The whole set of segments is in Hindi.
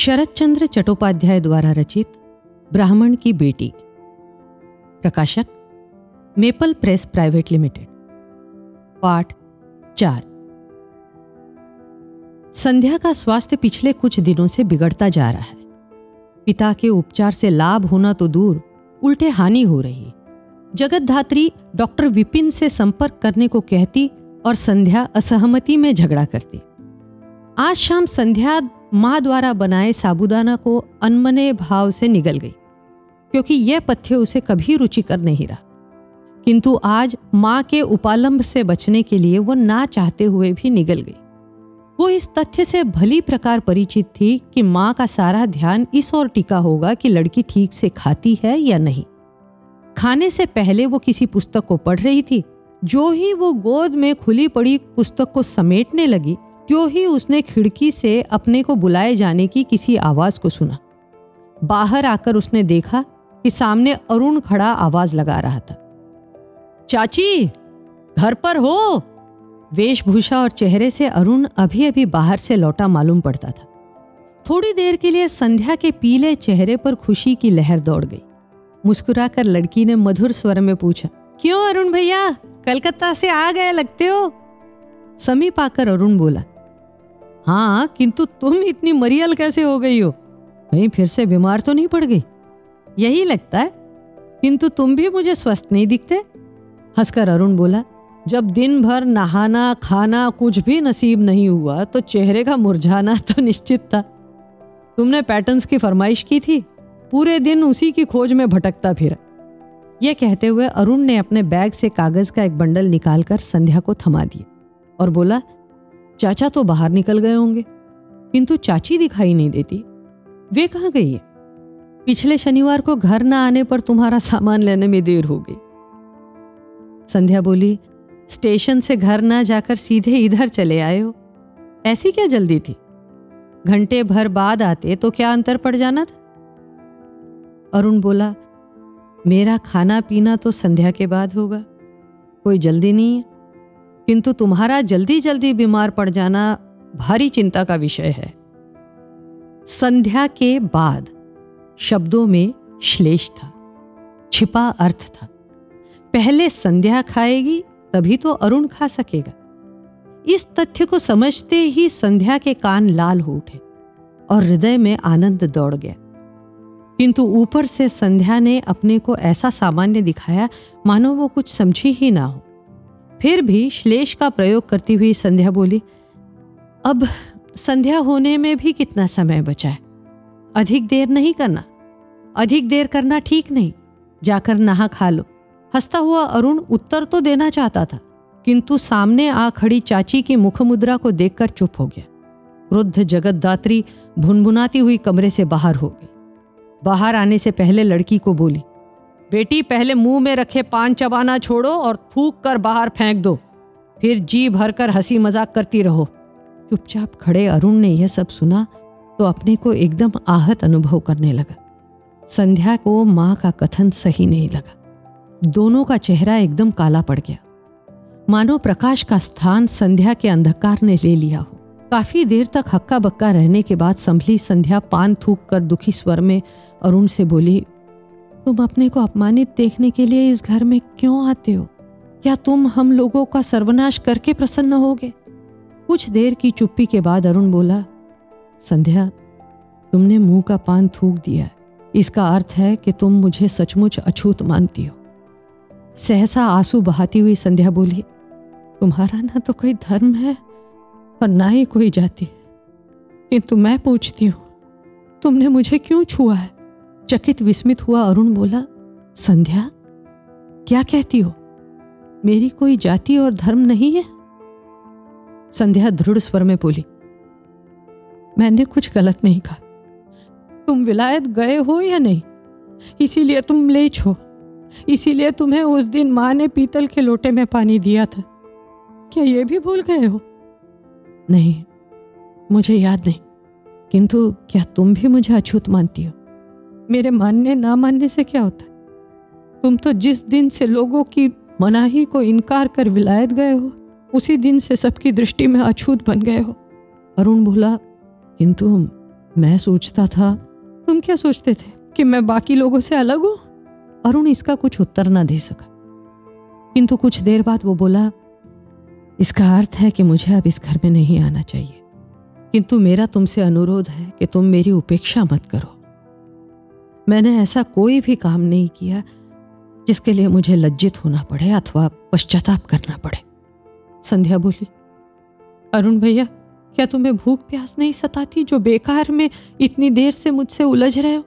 शरद चंद्र चट्टोपाध्याय द्वारा रचित ब्राह्मण की बेटी। प्रकाशक, मेपल प्रेस प्राइवेट लिमिटेड। पाठ चार। संध्या का स्वास्थ्य पिछले कुछ दिनों से बिगड़ता जा रहा है। पिता के उपचार से लाभ होना तो दूर, उल्टे हानि हो रही। जगत धात्री डॉक्टर विपिन से संपर्क करने को कहती और संध्या असहमति में झगड़ा करती। आज शाम संध्या माँ द्वारा बनाए साबुदाना को अनमने भाव से निगल गई, क्योंकि यह पथ्य उसे कभी रुचिकर नहीं रहा। किंतु आज माँ के उपालंब से बचने के लिए वो ना चाहते हुए भी निगल गई। वो इस तथ्य से भली प्रकार परिचित थी कि माँ का सारा ध्यान इस ओर टिका होगा कि लड़की ठीक से खाती है या नहीं। खाने से पहले वो किसी पुस्तक को पढ़ रही थी, जो ही वो गोद में खुली पड़ी पुस्तक को समेटने लगी त्यों ही उसने खिड़की से अपने को बुलाए जाने की किसी आवाज़ को सुना। बाहर आकर उसने देखा कि सामने अरुण खड़ा आवाज़ लगा रहा था। चाची, घर पर हो। वेशभूषा और चेहरे से अरुण अभी अभी बाहर से लौटा मालूम पड़ता था। थोड़ी देर के लिए संध्या के पीले चेहरे पर खुशी की लहर दौड़ गई। मुस्कुराकर लड़की ने मधुर स्वर में पूछा, क्यों अरुण भैया, कलकत्ता से आ गए लगते हो? समीप आकर अरुण बोला हाँ किंतु तुम इतनी मरियल कैसे हो गई हो? कहीं फिर से बीमार तो नहीं पड़ गई? यही लगता है। किंतु तुम भी मुझे स्वस्थ नहीं दिखते। हंसकर अरुण बोला, जब दिन भर नहाना, खाना कुछ भी नसीब नहीं हुआ तो चेहरे का मुरझाना तो निश्चित था। तुमने पैटर्न्स की फरमाइश की थी। पूरे दिन उसी की खोज में भटकता फिर। यह कहते हुए अरुण ने अपने बैग से कागज़ का एक बंडल निकालकर संध्या को थमा दिया और बोला चाचा तो बाहर निकल गए होंगे। किंतु चाची दिखाई नहीं देती। वे कहाँ गई है? पिछले शनिवार को घर ना आने पर तुम्हारा सामान लेने में देर हो गई। संध्या बोली, स्टेशन से घर ना जाकर सीधे इधर चले आए हो। ऐसी क्या जल्दी थी? घंटे भर बाद आते तो क्या अंतर पड़ जाना था? अरुण बोला, मेरा खाना पीना तो संध्या के बाद होगा। कोई जल्दी नहीं है। किंतु तुम्हारा जल्दी जल्दी बीमार पड़ जाना भारी चिंता का विषय है। संध्या के बाद शब्दों में श्लेष था, छिपा अर्थ था। पहले संध्या खाएगी, तभी तो अरुण खा सकेगा। इस तथ्य को समझते ही संध्या के कान लाल हो उठे और हृदय में आनंद दौड़ गया। किंतु ऊपर से संध्या ने अपने को ऐसा सामान्य दिखाया, मानो वो कुछ समझी ही ना हो। फिर भी श्लेष का प्रयोग करती हुई संध्या बोली, अब संध्या होने में भी कितना समय बचा है? अधिक देर नहीं करना, अधिक देर करना ठीक नहीं, जाकर नहा खा लो। हंसता हुआ अरुण उत्तर तो देना चाहता था, किंतु सामने आ खड़ी चाची की मुखमुद्रा को देखकर चुप हो गया। वृद्ध जगतदात्री भुनभुनाती हुई कमरे से बाहर हो गई। बाहर आने से पहले लड़की को बोली बेटी, पहले मुँह में रखे पान चबाना छोड़ो और थूक कर बाहर फेंक दो। फिर जी भरकर हँसी मज़ाक करती रहो। चुपचाप खड़े अरुण ने यह सब सुना तो अपने को एकदम आहत अनुभव करने लगा। संध्या को माँ का कथन सही नहीं लगा। दोनों का चेहरा एकदम काला पड़ गया। मानो प्रकाश का स्थान संध्या के अंधकार ने ले लिया हो। काफ़ी देर तक हक्का बक्का रहने के बाद संभली संध्या पान थूक कर दुखी स्वर में अरुण से बोली तुम अपने को अपमानित देखने के लिए इस घर में क्यों आते हो? क्या तुम हम लोगों का सर्वनाश करके प्रसन्न होगे? कुछ देर की चुप्पी के बाद अरुण बोला, संध्या, तुमने मुँह का पान थूक दिया इसका अर्थ है कि तुम मुझे सचमुच अछूत मानती हो। सहसा आँसू बहाती हुई संध्या बोली, तुम्हारा ना तो कोई धर्म है, और ना ही कोई जाति किंतु मैं पूछती हूँ, तुमने मुझे क्यों छुआ है? चकित विस्मित हुआ अरुण बोला, संध्या, क्या कहती हो? मेरी कोई जाति और धर्म नहीं है? संध्या दृढ़ स्वर में बोली, मैंने कुछ गलत नहीं कहा। तुम विलायत गए हो या नहीं? इसीलिए तुम लेच हो। इसीलिए तुम्हें उस दिन माँ ने पीतल के लोटे में पानी दिया था। क्या ये भी भूल गए हो? नहीं, मुझे याद नहीं। किंतु क्या तुम भी मुझे अछूत मानती हो? मेरे मानने, ना मानने से क्या होता है? तुम तो जिस दिन से लोगों की मनाही को इनकार कर विलायत गए हो, उसी दिन से सबकी दृष्टि में अछूत बन गए हो। अरुण बोला, किंतु मैं सोचता था, तुम क्या सोचते थे कि मैं बाकी लोगों से अलग हूँ? अरुण इसका कुछ उत्तर ना दे सका। किंतु कुछ देर बाद वो बोला, इसका अर्थ है कि मुझे अब इस घर में नहीं आना चाहिए। किंतु मेरा तुमसे अनुरोध है कि तुम मेरी उपेक्षा मत करो। मैंने ऐसा कोई भी काम नहीं किया जिसके लिए मुझे लज्जित होना पड़े अथवा पश्चाताप करना पड़े। संध्या बोली, अरुण भैया, क्या तुम्हें भूख प्यास नहीं सताती जो बेकार में इतनी देर से मुझसे उलझ रहे हो?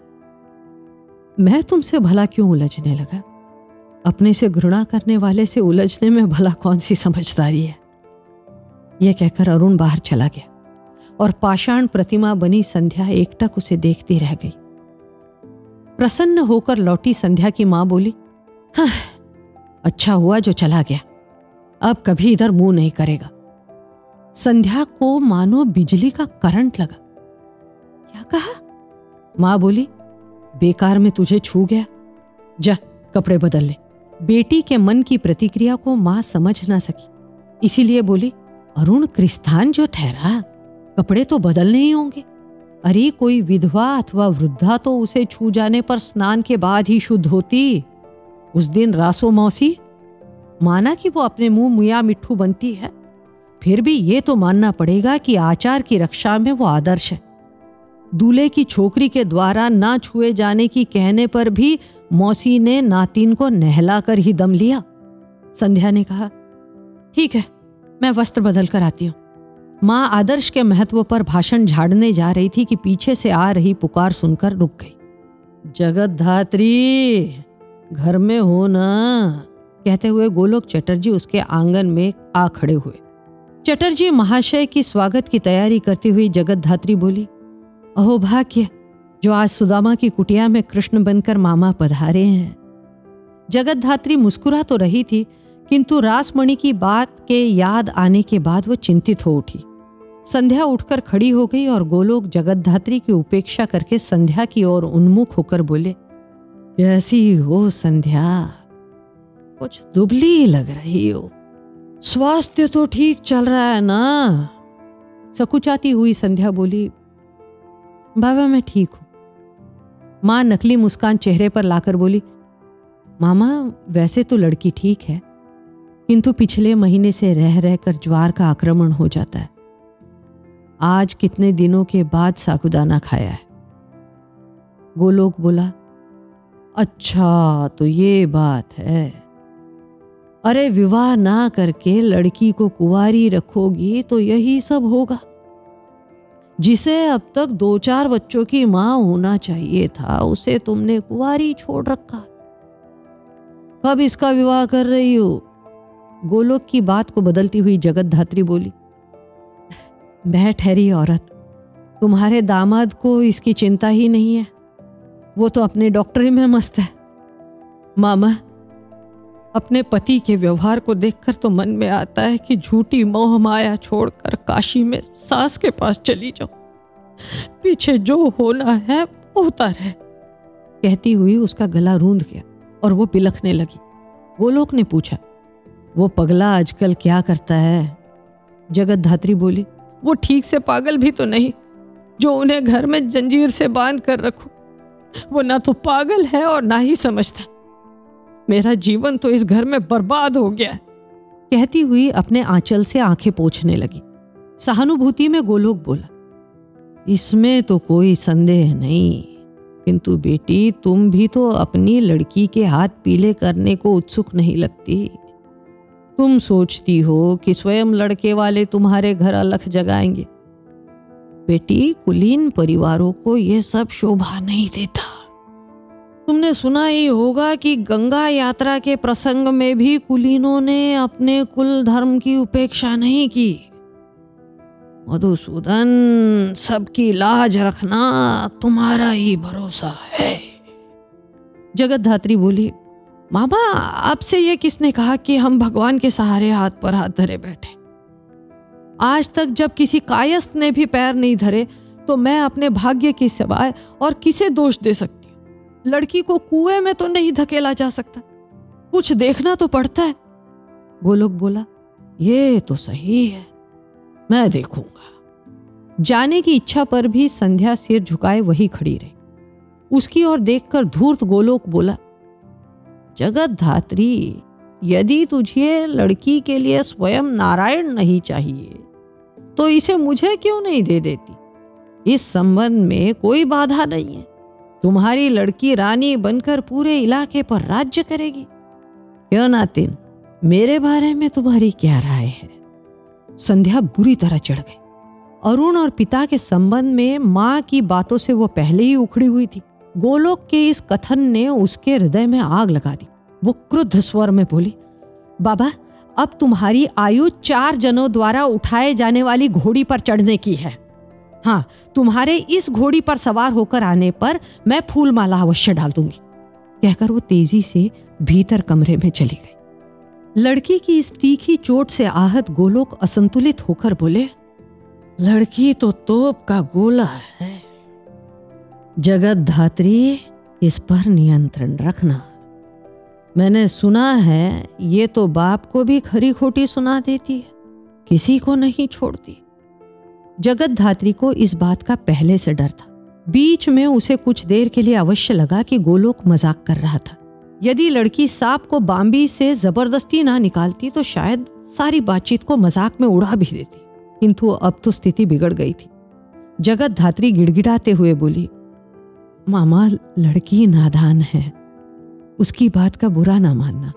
मैं तुमसे भला क्यों उलझने लगा? अपने से घृणा करने वाले से उलझने में भला कौन सी समझदारी है? यह कहकर अरुण बाहर चला गया और पाषाण प्रतिमा बनी संध्या एकटक उसे देखती रह गई। प्रसन्न होकर लौटी संध्या की माँ बोली हाँ, अच्छा हुआ जो चला गया। अब कभी इधर मुँह नहीं करेगा। संध्या को मानो बिजली का करंट लगा। क्या कहा? माँ बोली बेकार में तुझे छू गया। जा कपड़े बदल ले। बेटी के मन की प्रतिक्रिया को माँ समझ ना सकी। इसीलिए बोली अरुण क्रिस्तान जो ठहरा कपड़े तो बदलने ही होंगे। अरे, कोई विधवा अथवा वृद्धा तो उसे छू जाने पर स्नान के बाद ही शुद्ध होती। उस दिन रासो मौसी, माना कि वो अपने मुँह मुया मिट्ठू बनती है। फिर भी ये तो मानना पड़ेगा कि आचार की रक्षा में वो आदर्श है। दूल्हे की छोकरी के द्वारा ना छुए जाने की कहने पर भी मौसी ने नातिन को नहलाकर ही दम लिया। संध्या ने कहा, ठीक है, मैं वस्त्र बदल कर आती हूँ। माँ आदर्श के महत्व पर भाषण झाड़ने जा रही थी कि पीछे से आ रही पुकार सुनकर रुक गई। जगत धात्री घर में हो ना। कहते हुए गोलोक चटर्जी उसके आँगन में आ खड़े हुए। चटर्जी महाशय की स्वागत की तैयारी करती हुई जगत धात्री बोली, अहो भाग्य, जो आज सुदामा की कुटिया में कृष्ण बनकर मामा पधारे हैं। जगत धात्री मुस्कुरा तो रही थी, किंतु रासमणि की बात के याद आने के बाद वो चिंतित हो उठी। संध्या उठकर खड़ी हो गई और गोलोक जगतधात्री की उपेक्षा करके संध्या की ओर उन्मुख होकर बोले कैसी हो संध्या, कुछ दुबली लग रही हो। स्वास्थ्य तो ठीक चल रहा है ना? सकुचाती हुई संध्या बोली, बाबा, मैं ठीक हूँ। माँ नकली मुस्कान चेहरे पर लाकर बोली, मामा, वैसे तो लड़की ठीक है, किंतु पिछले महीने से रह रहकर ज्वार का आक्रमण हो जाता है। आज कितने दिनों के बाद सागुदाना खाया है? गोलोक बोला अच्छा तो ये बात है। अरे, विवाह ना करके लड़की को कुवारी रखोगी तो यही सब होगा। जिसे अब तक दो चार बच्चों की माँ होना चाहिए था, उसे तुमने कुवारी छोड़ रखा। कब इसका विवाह कर रही हो? गोलोक की बात को बदलती हुई जगत धात्री बोली मैं ठहरी औरत। तुम्हारे दामाद को इसकी चिंता ही नहीं है। वो तो अपने डॉक्टरी में मस्त है। मामा, अपने पति के व्यवहार को देखकर तो मन में आता है कि झूठी मोह माया छोड़कर काशी में सास के पास चली जाओ पीछे जो होना है, होता रहे। कहती हुई उसका गला रूंध गया और वो बिलखने लगी। गोलोक ने पूछा, वो पगला आजकल क्या करता है? जगत धात्री बोली वो ठीक से पागल भी तो नहीं, जो उन्हें घर में जंजीर से बाँध कर रखो। वो ना तो पागल है और ना ही समझता मेरा जीवन तो इस घर में बर्बाद हो गया कहती हुई अपने आंचल से आँखें पोछने लगी। सहानुभूति में गोलोक बोला, इसमें तो कोई संदेह नहीं, किंतु बेटी, तुम भी तो अपनी लड़की के हाथ पीले करने को उत्सुक नहीं लगती। तुम सोचती हो कि स्वयं लड़के वाले तुम्हारे घर अलख जगाएँगे। बेटी, कुलीन परिवारों को यह सब शोभा नहीं देता। तुमने सुना ही होगा कि गंगा यात्रा के प्रसंग में भी कुलीनों ने अपने कुल धर्म की उपेक्षा नहीं की। मधुसूदन, सबकी लाज रखना तुम्हारा ही भरोसा है। जगत धात्री बोली मामा, आपसे ये किसने कहा कि हम भगवान के सहारे हाथ पर हाथ धरे बैठे? आज तक जब किसी कायस्थ ने भी पैर नहीं धरे तो मैं अपने भाग्य की सिवाय और किसे दोष दे सकती हूँ? लड़की को कुएँ में तो नहीं धकेला जा सकता। कुछ देखना तो पड़ता है। गोलोक बोला, ये तो सही है। मैं देखूँगा। जाने की इच्छा पर भी संध्या सिर झुकाए वही खड़ी रही। उसकी ओर देखकर धूर्त गोलोक बोला जगत धात्री यदि तुझे लड़की के लिए स्वयं नारायण नहीं चाहिए तो इसे मुझे क्यों नहीं दे देती? इस संबंध में कोई बाधा नहीं है। तुम्हारी लड़की रानी बनकर पूरे इलाके पर राज्य करेगी। क्यों नातिन मेरे बारे में तुम्हारी क्या राय है? संध्या बुरी तरह चढ़ गई। अरुण और पिता के संबंध में माँ की बातों से वो पहले ही उखड़ी हुई थी। गोलोक के इस कथन ने उसके हृदय में आग लगा दी। वो क्रुद्ध स्वर में बोली, बाबा, अब तुम्हारी आयु चार जनों द्वारा उठाए जाने वाली घोड़ी पर चढ़ने की है। हाँ तुम्हारे इस घोड़ी पर सवार होकर आने पर मैं फूल माला अवश्य डाल दूँगी। कहकर वो तेज़ी से भीतर कमरे में चली गई। लड़की की इस तीखी चोट से आहत गोलोक असंतुलित होकर बोले, लड़की तो तोप का गोला है। जगत धात्री, इस पर नियंत्रण रखना। मैंने सुना है, ये तो बाप को भी खरी खोटी सुना देती है, किसी को नहीं छोड़ती। जगत धात्री को इस बात का पहले से डर था। बीच में उसे कुछ देर के लिए अवश्य लगा कि गोलोक मज़ाक कर रहा था। यदि लड़की सांप को बाम्बी से ज़बरदस्ती ना निकालती तो शायद सारी बातचीत को मज़ाक में उड़ा भी देती। किंतु अब तो स्थिति बिगड़ गई थी। जगत धात्री गिड़गिड़ाते हुए बोली मामा लड़की नादान है। उसकी बात का बुरा ना मानना।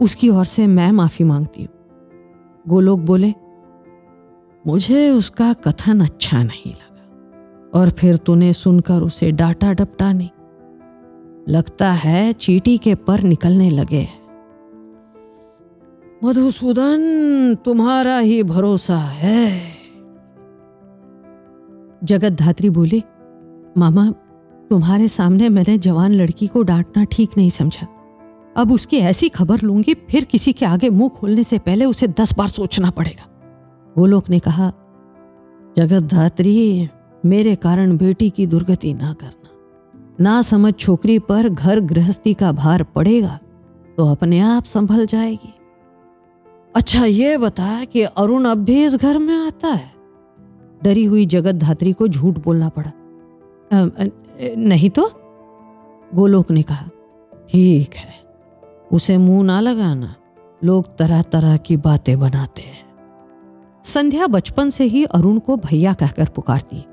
उसकी ओर से मैं माफ़ी मांगती हूँ। गोलोक बोले, मुझे उसका कथन अच्छा नहीं लगा। और फिर तूने सुनकर उसे डांटा डपटा नहीं लगता है चीटी के पर निकलने लगे मधुसूदन, तुम्हारा ही भरोसा है। जगत धात्री बोले, मामा तुम्हारे सामने मैंने जवान लड़की को डांटना ठीक नहीं समझा। अब उसकी ऐसी खबर लूँगी, फिर किसी के आगे मुँह खोलने से पहले उसे दस बार सोचना पड़ेगा। गोलोक ने कहा जगत धात्री मेरे कारण बेटी की दुर्गति ना करना। ना समझ छोकरी पर घर गृहस्थी का भार पड़ेगा तो अपने आप संभल जाएगी। अच्छा ये बता कि अरुण अब भी इस घर में आता है? डरी हुई जगत धात्री को झूठ बोलना पड़ा। नहीं तो? गोलोक ने कहा, ठीक है, उसे मुँह ना लगाना। लोग तरह तरह की बातें बनाते हैं। संध्या बचपन से ही अरुण को भैया कहकर पुकारती।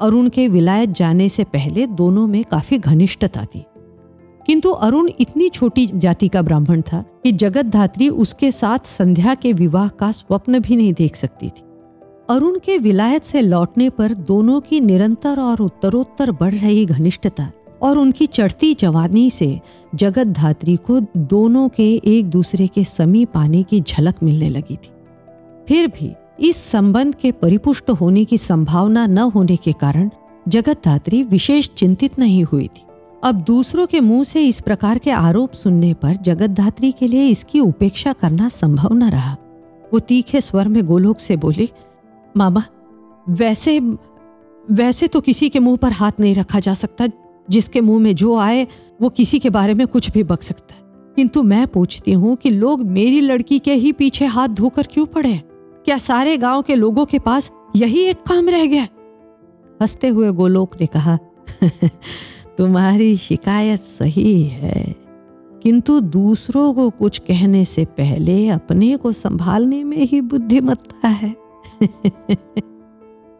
अरुण के विलायत जाने से पहले दोनों में काफ़ी घनिष्ठता थी। किंतु अरुण इतनी छोटी जाति का ब्राह्मण था कि जगत धात्री उसके साथ संध्या के विवाह का स्वप्न भी नहीं देख सकती थी। अरुण के विलायत से लौटने पर दोनों की निरंतर और उत्तरोत्तर बढ़ रही घनिष्ठता और उनकी चढ़ती जवानी से जगत धात्री को दोनों के एक दूसरे के समीप आने की झलक मिलने लगी थी। फिर भी इस संबंध के परिपुष्ट होने की संभावना न होने के कारण जगत धात्री विशेष चिंतित नहीं हुई थी। अब दूसरों के मुँह से इस प्रकार के आरोप सुनने पर जगत धात्री के लिए इसकी उपेक्षा करना संभव न रहा। वो तीखे स्वर में गोलोक से बोली मामा, वैसे वैसे तो किसी के मुँह पर हाथ नहीं रखा जा सकता। जिसके मुँह में जो आए, वो किसी के बारे में कुछ भी बक सकता है। किंतु मैं पूछती हूँ कि लोग मेरी लड़की के ही पीछे हाथ धोकर क्यों पड़े क्या सारे गाँव के लोगों के पास यही एक काम रह गया? हँसते हुए गोलोक ने कहा, तुम्हारी शिकायत सही है। किंतु दूसरों को कुछ कहने से पहले अपने को संभालने में ही बुद्धिमत्ता है।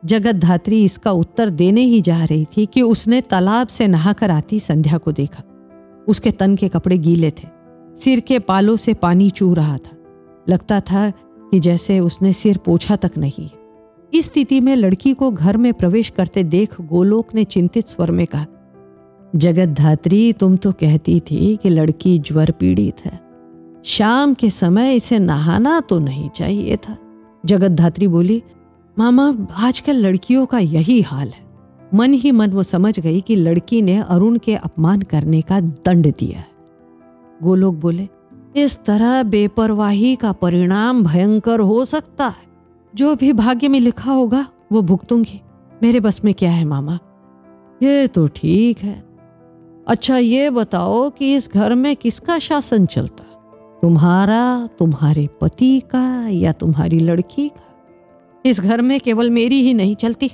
जगत धात्री इसका उत्तर देने ही जा रही थी कि उसने तालाब से नहाकर आती संध्या को देखा। उसके तन के कपड़े गीले थे। सिर के पालों से पानी चू रहा था। लगता था कि जैसे उसने सिर पोछा तक नहीं। इस स्थिति में लड़की को घर में प्रवेश करते देख गोलोक ने चिंतित स्वर में कहा जगत धात्री तुम तो कहती थी कि लड़की ज्वर पीड़ित है। शाम के समय इसे नहाना तो नहीं चाहिए था। जगत धात्री बोली, मामा, आजकल लड़कियों का यही हाल है। मन ही मन वो समझ गई कि लड़की ने अरुण के अपमान करने का दंड दिया है। गोलोक बोले, इस तरह बेपरवाही का परिणाम भयंकर हो सकता है। जो भी भाग्य में लिखा होगा, वो भुगतूँगी मेरे बस में क्या है, मामा? ये तो ठीक है। अच्छा ये बताओ कि इस घर में किसका शासन चलता? तुम्हारा, तुम्हारे पति का या तुम्हारी लड़की का? इस घर में केवल मेरी ही नहीं चलती।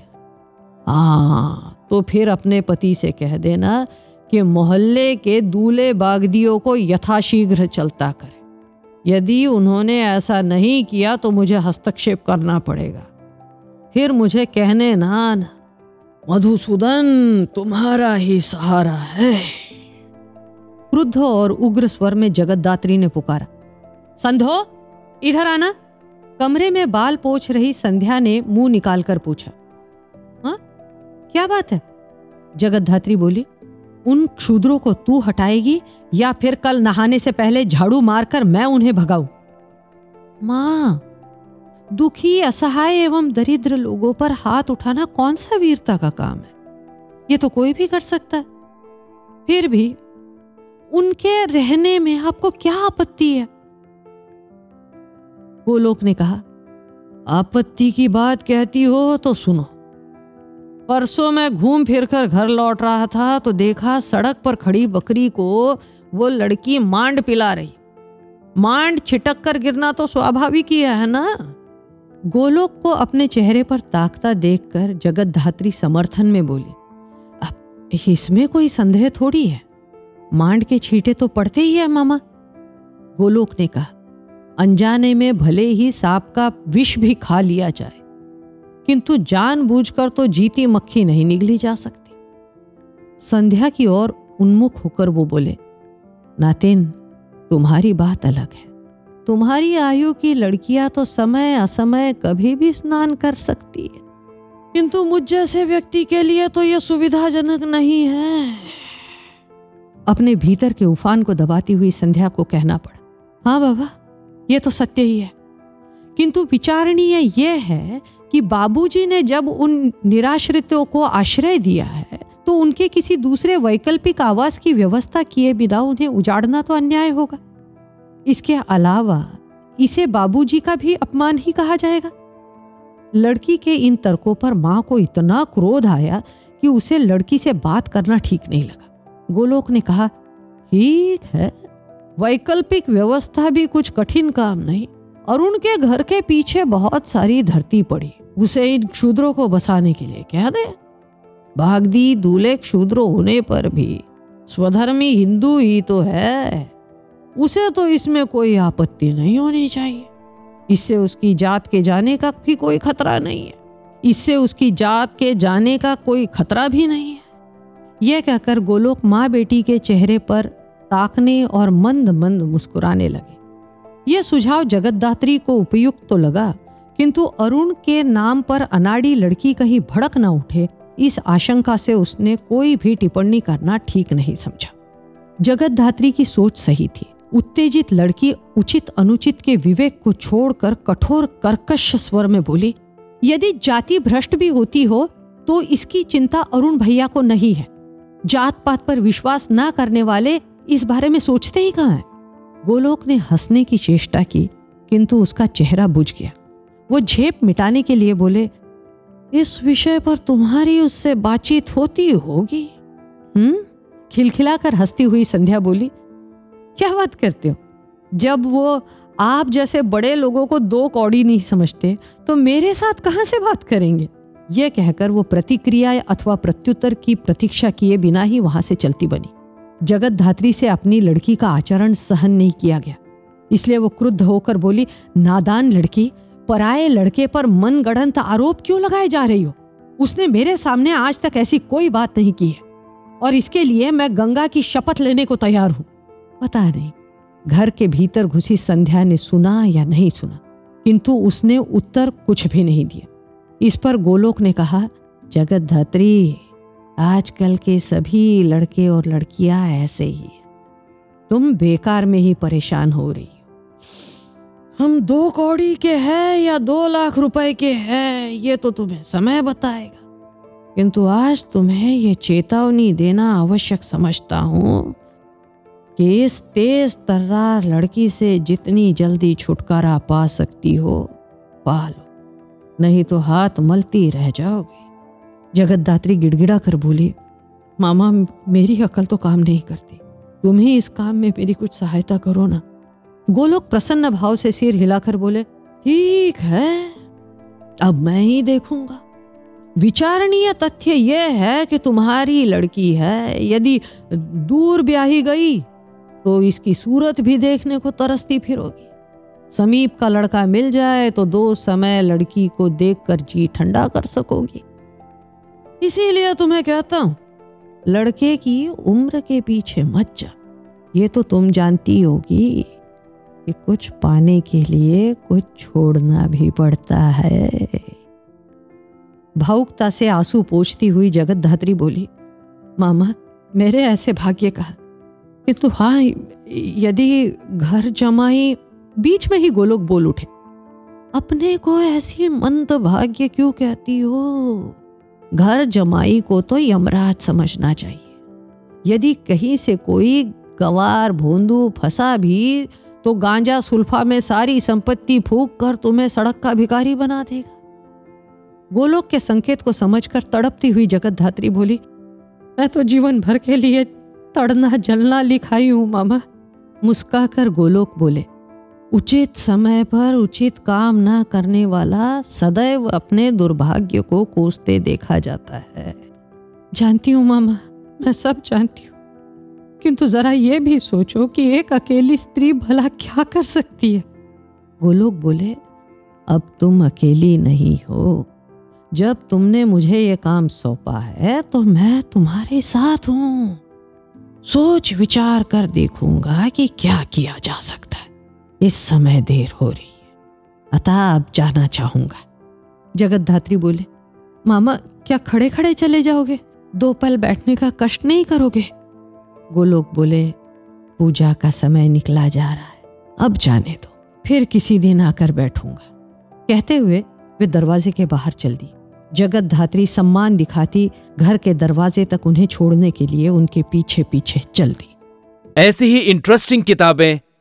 हाँ तो फिर अपने पति से कह देना कि मोहल्ले के दूल्हे बागदियों को यथाशीघ्र चलता करे। यदि उन्होंने ऐसा नहीं किया तो मुझे हस्तक्षेप करना पड़ेगा। फिर मुझे कहने ना मधुसूदन, तुम्हारा ही सहारा है। क्रुद्ध और उग्र स्वर में जगतदात्री ने पुकारा, संधो, इधर आना। कमरे में बाल पोछ रही संध्या ने मुँह निकालकर पूछा हाँ क्या बात है? जगतधात्री बोली, उन क्षुद्रों को तू हटाएगी या फिर कल नहाने से पहले झाड़ू मारकर मैं उन्हें भगाऊं? माँ, दुखी, असहाय एवं दरिद्र लोगों पर हाथ उठाना कौन सा वीरता का काम है? ये तो कोई भी कर सकता है। फिर भी उनके रहने में आपको क्या आपत्ति है? गोलोक ने कहा, आपत्ति की बात कहती हो तो सुनो। परसों मैं घूम फिरकर घर लौट रहा था तो देखा सड़क पर खड़ी बकरी को वो लड़की मांड पिला रही। मांड छिटक कर गिरना तो स्वाभाविक ही है ना? गोलोक को अपने चेहरे पर ताकता देखकर जगत धात्री समर्थन में बोली, अब इसमें कोई संदेह थोड़ी है? मांड के छींटे तो पड़ते ही है, मामा। गोलोक ने कहा, अनजाने में भले ही सांप का विष भी खा लिया जाए, किंतु जानबूझकर तो जीती मक्खी नहीं निगली जा सकती। संध्या की ओर उन्मुख होकर वो बोले, नातिन, तुम्हारी बात अलग है। तुम्हारी आयु की लड़कियाँ तो समय असमय कभी भी स्नान कर सकती है, किंतु मुझ जैसे व्यक्ति के लिए तो यह सुविधाजनक नहीं है। अपने भीतर के उफान को दबाती हुई संध्या को कहना पड़ा। हाँ बाबा, ये तो सत्य ही है। किंतु विचारणीय यह है कि बाबूजी ने जब उन निराश्रितों को आश्रय दिया है तो उनके किसी दूसरे वैकल्पिक आवास की व्यवस्था किए बिना उन्हें उजाड़ना तो अन्याय होगा। इसके अलावा इसे बाबूजी का भी अपमान ही कहा जाएगा। लड़की के इन तर्कों पर माँ को इतना क्रोध आया कि उसे लड़की से बात करना ठीक नहीं लगा। गोलोक ने कहा, ठीक है, वैकल्पिक व्यवस्था भी कुछ कठिन काम नहीं। और उनके घर के पीछे बहुत सारी धरती पड़ी, उसे इन क्षुद्रों को बसाने के लिए कह दे। भागदी दूल्हे क्षुद्र होने पर भी, स्वधर्मी हिंदू ही तो है। उसे तो इसमें कोई आपत्ति नहीं होनी चाहिए। इससे उसकी जात के जाने का भी कोई खतरा नहीं है। इससे उसकी जात के जाने का कोई खतरा भी नहीं है। यह कहकर गोलोक माँ बेटी के चेहरे पर ताकने और मंद मंद मुस्कुराने लगे। यह सुझाव जगतदात्री को उपयुक्त तो लगा, किंतु अरुण के नाम पर अनाड़ी लड़की कहीं भड़क न उठे, इस आशंका से उसने कोई भी टिप्पणी करना ठीक नहीं समझा। जगतधात्री की सोच सही थी। उत्तेजित लड़की उचित अनुचित के विवेक को छोड़कर कठोर कर्कश स्वर में बोली, यदि जाति भ्रष्ट भी होती हो तो इसकी चिंता अरुण भैया को नहीं है। जात पात पर विश्वास न करने वाले इस बारे में सोचते ही कहाँ है? गोलोक ने हंसने की चेष्टा की, किंतु उसका चेहरा बुझ गया। वो झेप मिटाने के लिए बोले, इस विषय पर तुम्हारी उससे बातचीत होती होगी। हम्म? खिलखिलाकर हंसती हुई संध्या बोली, क्या बात करते हो? जब वो आप जैसे बड़े लोगों को दो कौड़ी नहीं समझते तो मेरे साथ कहाँ से बात करेंगे? यह कहकर वो प्रतिक्रिया अथवा प्रत्युत्तर की प्रतीक्षा किए बिना ही वहाँ से चलती बनी। जगत धात्री से अपनी लड़की का आचरण सहन नहीं किया गया। इसलिए वो क्रुद्ध होकर बोली, नादान लड़की पराये लड़के पर मन गढ़ंत आरोप क्यों लगाए जा रही हो? उसने मेरे सामने आज तक ऐसी कोई बात नहीं की है। और इसके लिए मैं गंगा की शपथ लेने को तैयार हूँ। पता नहीं, घर के भीतर घुसी संध्या ने सुना या नहीं सुना, किंतु उसने उत्तर कुछ भी नहीं दिया। इस पर गोलोक ने कहा जगत धात्री आजकल के सभी लड़के और लड़कियाँ ऐसे ही तुम बेकार में ही परेशान हो रही हम दो कौड़ी के हैं या दो लाख रुपए के हैं, ये तो तुम्हें समय बताएगा। किंतु आज तुम्हें ये चेतावनी देना आवश्यक समझता हूँ कि इस तेज तर्रार लड़की से जितनी जल्दी छुटकारा पा सकती हो पा लो नहीं तो हाथ मलती रह जाओगे। जगतदात्री गिड़गिड़ा कर बोली, मामा, मेरी अकल तो काम नहीं करती। तुम ही इस काम में मेरी कुछ सहायता करो ना। गोलोक प्रसन्न भाव से सिर हिलाकर बोले, ठीक है, अब मैं ही देखूँगा। विचारणीय तथ्य यह है कि तुम्हारी लड़की है, यदि दूर ब्याही गई तो इसकी सूरत भी देखने को तरसती फिरोगी। समीप का लड़का मिल जाए तो दो समय लड़की को देखकर जी ठंडा कर सकोगी। इसीलिए तुम्हें कहता हूँ, लड़के की उम्र के पीछे मत जा। ये तो तुम जानती होगी कि कुछ पाने के लिए कुछ छोड़ना भी पड़ता है। भावुकता से आँसू पोछती हुई जगत धात्री बोली, मामा, मेरे ऐसे भाग्य का किंतु हाँ यदि घर जमाई बीच में ही गोलोक बोल उठे। अपने को ऐसी मंद भाग्य क्यों कहती हो? घर जमाई को तो यमराज समझना चाहिए। यदि कहीं से कोई गवार भोंदू फंसा भी तो गांजा सुल्फा में सारी संपत्ति फूक कर तुम्हें सड़क का भिकारी बना देगा। गोलोक के संकेत को समझकर तड़पती हुई जगत धात्री बोली, मैं तो जीवन भर के लिए तड़ना जलना लिखाई हूँ, मामा। मुस्काकर गोलोक बोले उचित समय पर उचित काम ना करने वाला सदैव अपने दुर्भाग्य को कोसते देखा जाता है। जानती हूँ मामा, मैं सब जानती हूँ। किंतु जरा ये भी सोचो कि एक अकेली स्त्री भला क्या कर सकती है? गोलोक बोले, अब तुम अकेली नहीं हो। जब तुमने मुझे ये काम सौंपा है तो मैं तुम्हारे साथ हूँ। सोच विचार कर देखूँगा कि क्या किया जा सकता इस समय देर हो रही है। अतः अब जाना चाहूँगा। जगत धात्री बोले, मामा, क्या खड़े खड़े चले जाओगे? दो पल बैठने का कष्ट नहीं करोगे? गोलोक बोले, पूजा का समय निकला जा रहा है। अब जाने दो। फिर किसी दिन आकर बैठूँगा। कहते हुए वे दरवाजे के बाहर चल दी जगत धात्री सम्मान दिखाती घर के दरवाजे तक उन्हें छोड़ने के लिए उनके पीछे पीछे चल दी ऐसी ही इंटरेस्टिंग किताबें